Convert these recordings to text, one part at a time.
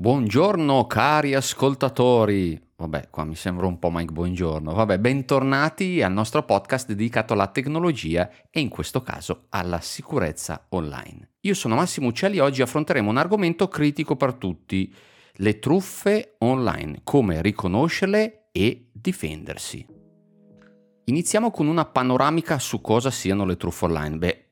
Buongiorno cari ascoltatori. Vabbè, qua mi sembra un po' Mike Buongiorno. Vabbè, bentornati al nostro podcast dedicato alla tecnologia e in questo caso alla sicurezza online. Io sono Massimo Uccelli e oggi affronteremo un argomento critico per tutti, le truffe online, come riconoscerle e difendersi. Iniziamo con una panoramica su cosa siano le truffe online. Beh,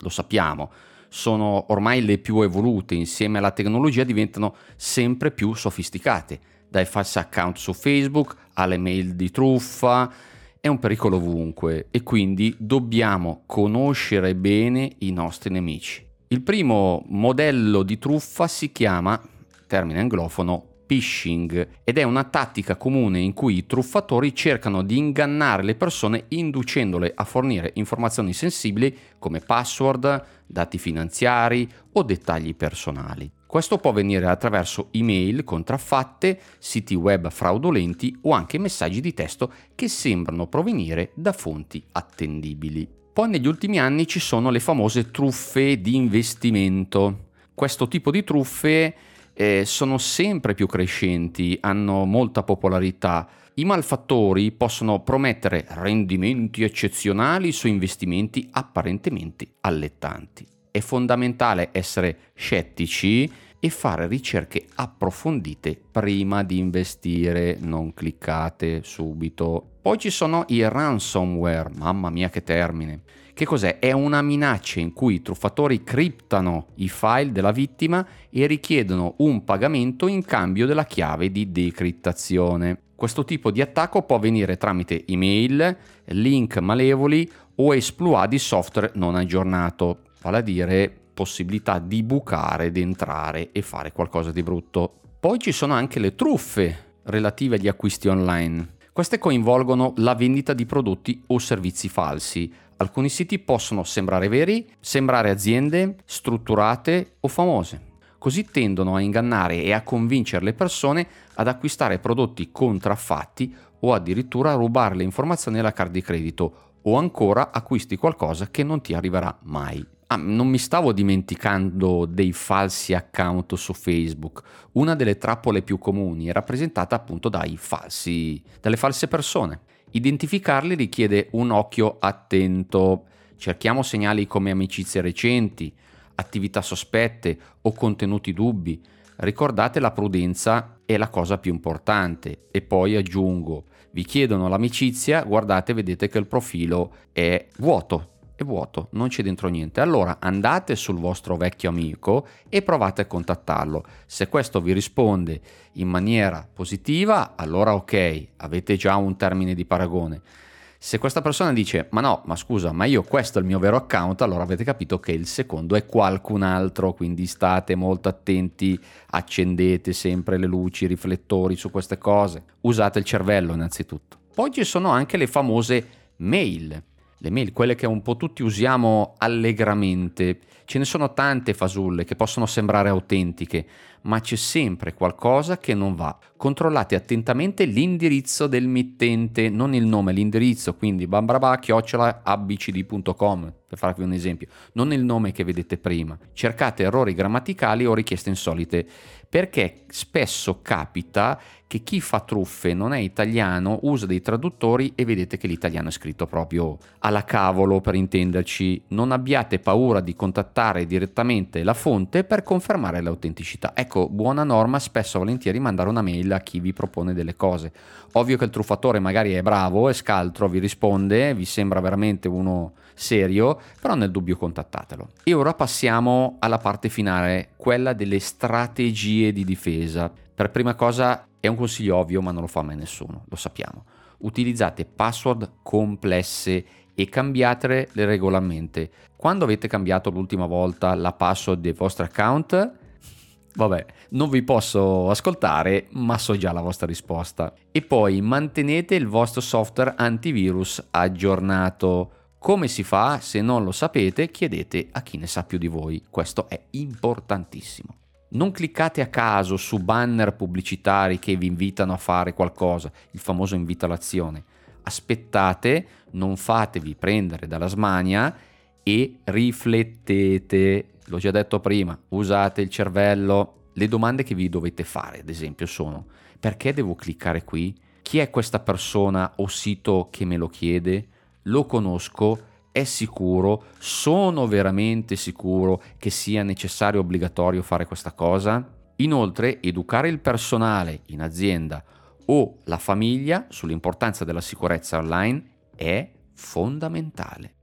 lo sappiamo sono ormai le più evolute, insieme alla tecnologia diventano sempre più sofisticate, dai falsi account su Facebook alle mail di truffa, è un pericolo ovunque e quindi dobbiamo conoscere bene i nostri nemici. Il primo modello di truffa si chiama, termine anglofono, phishing ed è una tattica comune in cui i truffatori cercano di ingannare le persone inducendole a fornire informazioni sensibili come password, dati finanziari o dettagli personali. Questo può avvenire attraverso email contraffatte, siti web fraudolenti o anche messaggi di testo che sembrano provenire da fonti attendibili. Poi negli ultimi anni ci sono le famose truffe di investimento. Questo tipo di truffe eh, sono sempre più crescenti, hanno molta popolarità. I malfattori possono promettere rendimenti eccezionali su investimenti apparentemente allettanti. È fondamentale essere scettici e fare ricerche approfondite prima di investire, non cliccate subito. Poi ci sono i ransomware, mamma mia che termine. Che cos'è? È una minaccia in cui i truffatori criptano i file della vittima e richiedono un pagamento in cambio della chiave di decriptazione. Questo tipo di attacco può avvenire tramite email, link malevoli o esploit di software non aggiornato, vale a dire possibilità di bucare, di entrare e fare qualcosa di brutto. Poi ci sono anche le truffe relative agli acquisti online. Queste coinvolgono la vendita di prodotti o servizi falsi, Alcuni siti possono sembrare veri, sembrare aziende strutturate o famose. Così tendono a ingannare e a convincere le persone ad acquistare prodotti contraffatti o addirittura a rubare le informazioni alla card di credito o ancora acquisti qualcosa che non ti arriverà mai. Ah, non mi stavo dimenticando dei falsi account su Facebook. Una delle trappole più comuni è rappresentata appunto dai falsi, dalle false persone. Identificarli richiede un occhio attento. Cerchiamo segnali come amicizie recenti, attività sospette o contenuti dubbi. Ricordate la prudenza è la cosa più importante. E poi aggiungo, vi chiedono l'amicizia, guardate, vedete che il profilo è vuoto, è vuoto, non c'è dentro niente. Allora andate sul vostro vecchio amico e provate a contattarlo. Se questo vi risponde in maniera positiva, allora ok, avete già un termine di paragone. Se questa persona dice ma no, ma scusa, ma io questo è il mio vero account, allora avete capito che il secondo è qualcun altro, quindi state molto attenti, accendete sempre le luci, i riflettori su queste cose, usate il cervello innanzitutto. Poi ci sono anche le famose mail le mail, quelle che un po' tutti usiamo allegramente. Ce ne sono tante fasulle che possono sembrare autentiche, ma c'è sempre qualcosa che non va. Controllate attentamente l'indirizzo del mittente, non il nome, l'indirizzo, quindi bambraba-abcd.com per farvi un esempio, non il nome che vedete prima. Cercate errori grammaticali o richieste insolite, perché spesso capita che chi fa truffe non è italiano, usa dei traduttori e vedete che l'italiano è scritto proprio alla cavolo per intenderci. Non abbiate paura di contattare direttamente la fonte per confermare l'autenticità. Ecco, buona norma spesso volentieri mandare una mail a chi vi propone delle cose. Ovvio che il truffatore magari è bravo, è scaltro, vi risponde, vi sembra veramente uno serio, però nel dubbio contattatelo. E ora passiamo alla parte finale, quella delle strategie di difesa. Per prima cosa è un consiglio ovvio, ma non lo fa mai nessuno, lo sappiamo. Utilizzate password complesse e cambiatele regolarmente. Quando avete cambiato l'ultima volta la password dei vostri account? Vabbè, non vi posso ascoltare, ma so già la vostra risposta. E poi mantenete il vostro software antivirus aggiornato. Come si fa? Se non lo sapete, chiedete a chi ne sa più di voi. Questo è importantissimo. Non cliccate a caso su banner pubblicitari che vi invitano a fare qualcosa, il famoso invito all'azione. Aspettate, non fatevi prendere dalla smania e riflettete. L'ho già detto prima, usate il cervello. Le domande che vi dovete fare, ad esempio, sono perché devo cliccare qui? Chi è questa persona o sito che me lo chiede? Lo conosco? È sicuro? Sono veramente sicuro che sia necessario e obbligatorio fare questa cosa? Inoltre, educare il personale in azienda o la famiglia sull'importanza della sicurezza online è fondamentale.